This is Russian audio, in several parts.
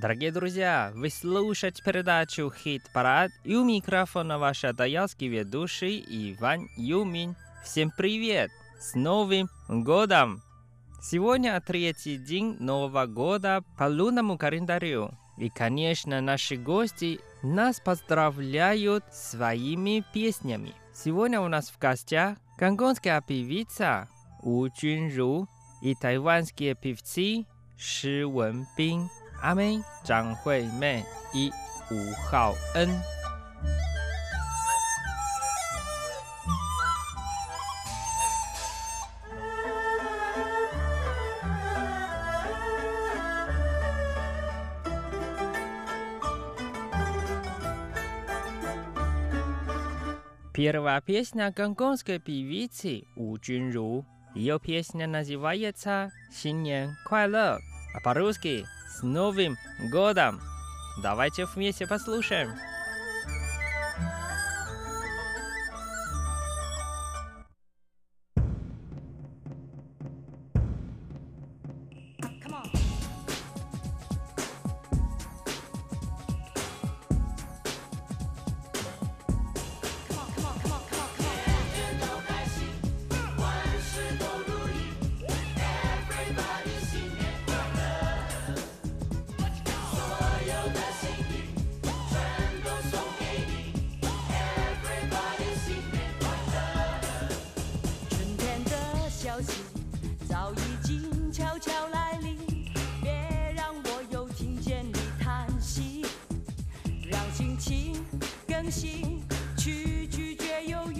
Дорогие друзья, вы слушаете передачу «Хит-парад» и у микрофона ваш даялский ведущий Иван Юмин. Всем привет! С Новым Годом! Сегодня третий день Нового Года по лунному календарю. И, конечно, наши гости нас поздравляют своими песнями. Сегодня у нас в гостях гонконгская певица У Чунру и тайванские певцы Ши Вэнбин. 阿妹张惠妹，一吴浩恩。Первая песня гонконгской певицы У Цзюньру. Её песня называется "Новый год". С Новым годом! А паруски. С Новым Годом! Давайте вместе послушаем! 心情更新去拒绝忧郁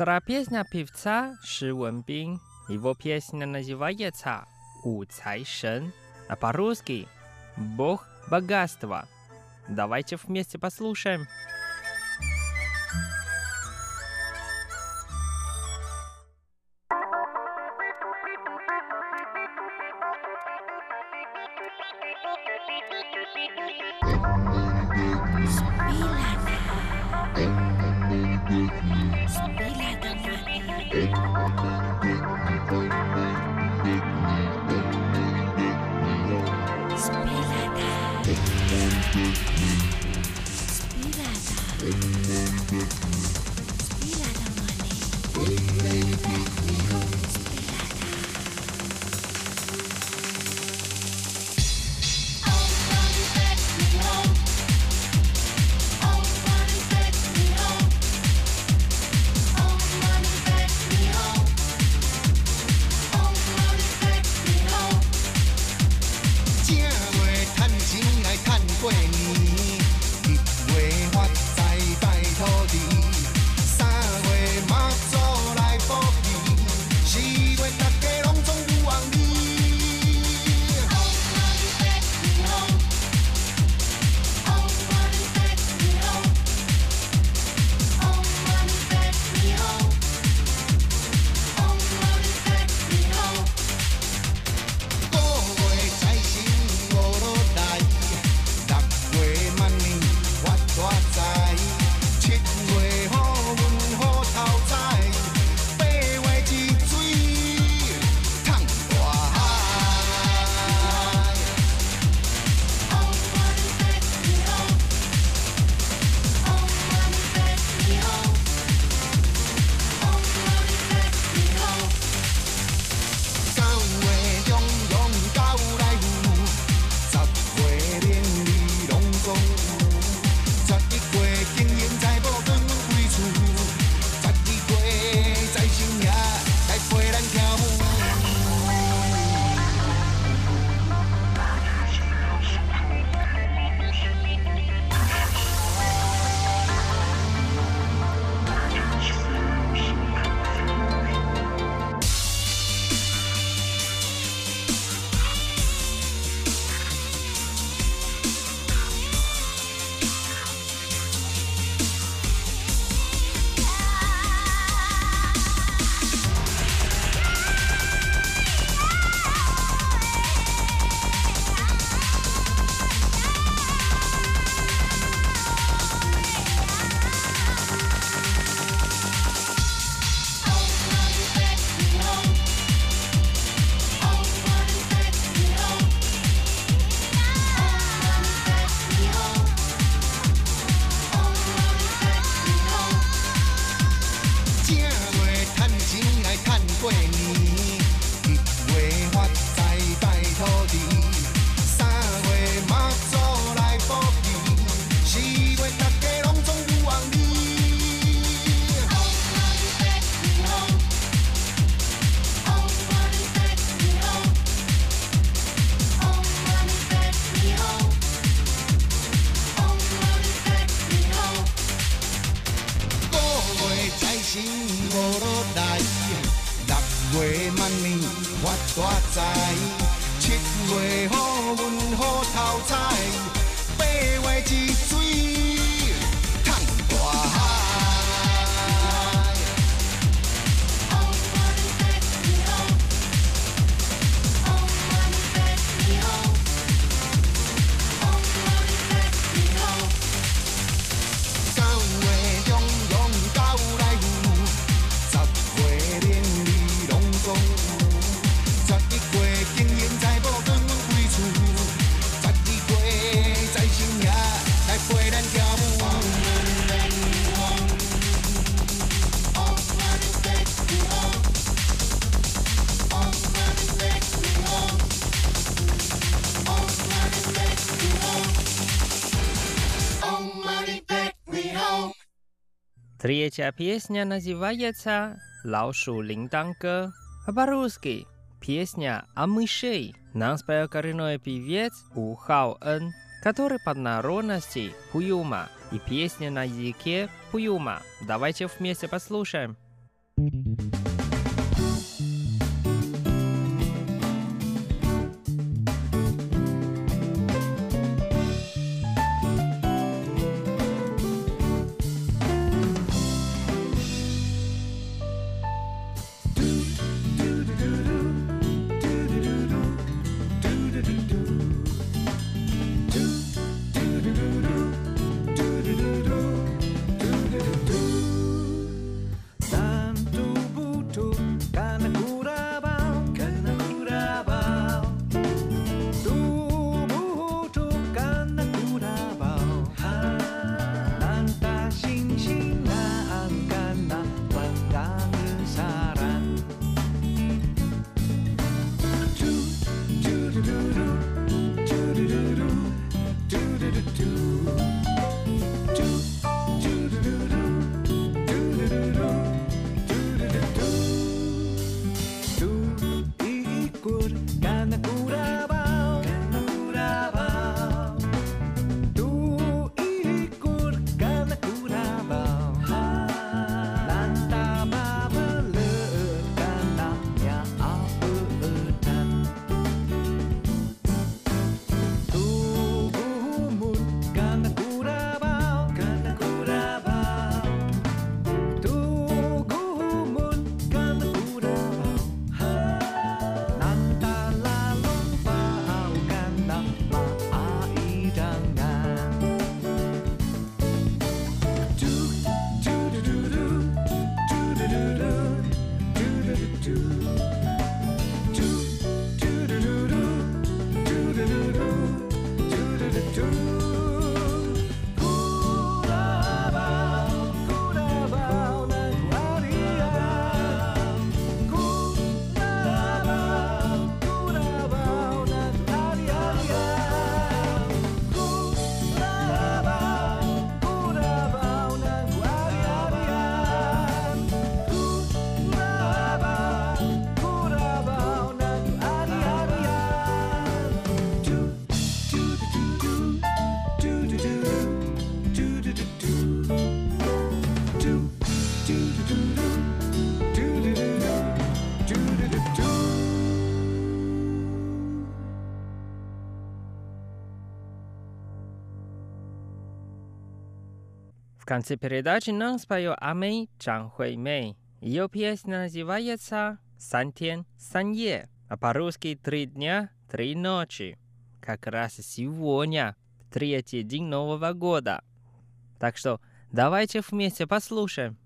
Вторая песня певца Ши Вэнбин. Его песня называется «У Цай Шен», а по-русски «Бог богатства». Давайте вместе послушаем. Thank you. 我知七月雨论好头彩八月吉水 Третья песня называется «Лао шу линданга». По-русски песня о мышей. Нам спел коренной певец У Хао Эн, который под народности Пуюма и песня на языке Пуюма. Давайте вместе послушаем. thank you В конце передачи нам спою Амэй Чан Хуэй Мэй. Ее песня называется «Сан Тен Сан Е», а по-русски «Три дня, три ночи». Как раз сегодня, третий день Нового года. Так что давайте вместе послушаем.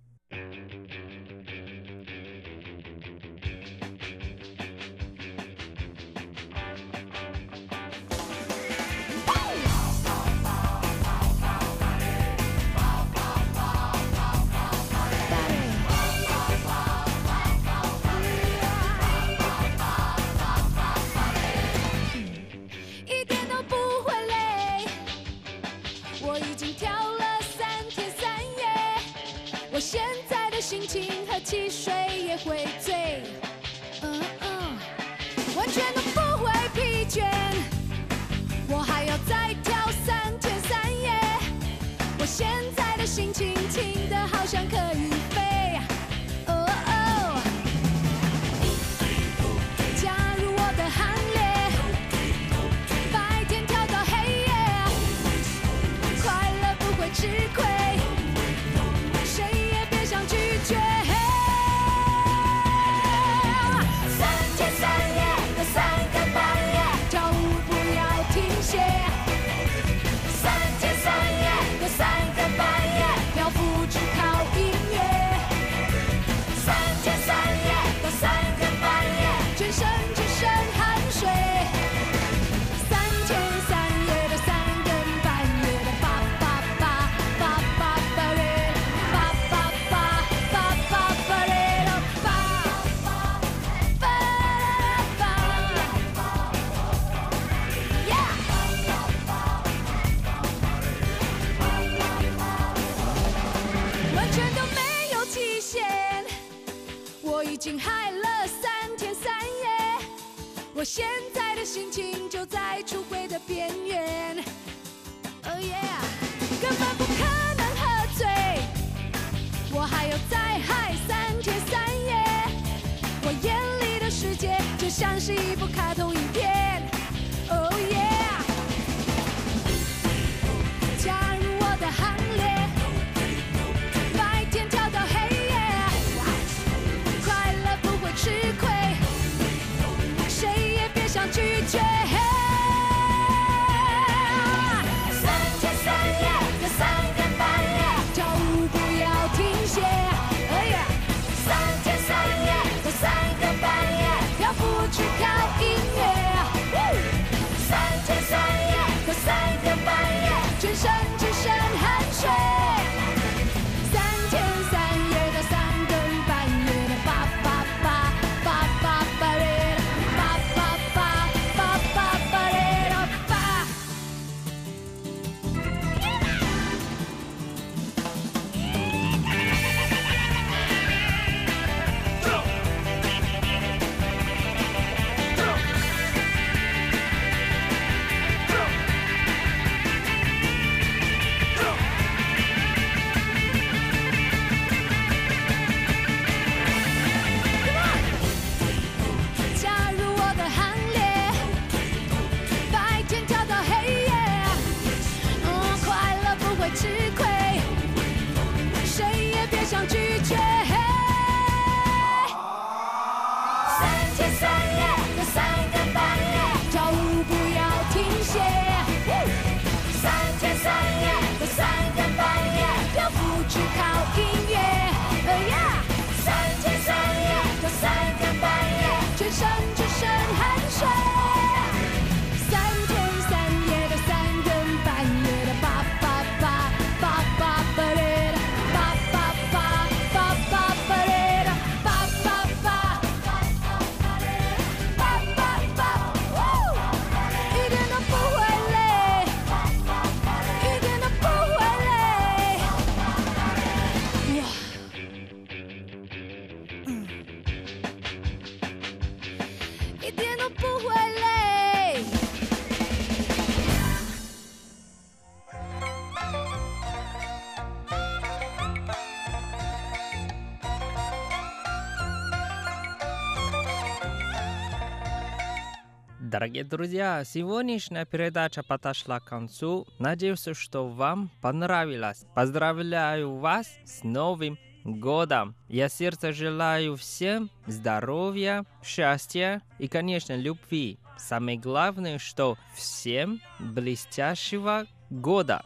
Дорогие друзья, сегодняшняя передача подошла к концу. Надеюсь, что вам понравилось. Поздравляю вас с Новым годом! Я сердце желаю всем здоровья, счастья и, конечно, любви. Самое главное, что всем блестящего года!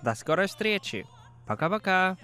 До скорой встречи! Пока-пока!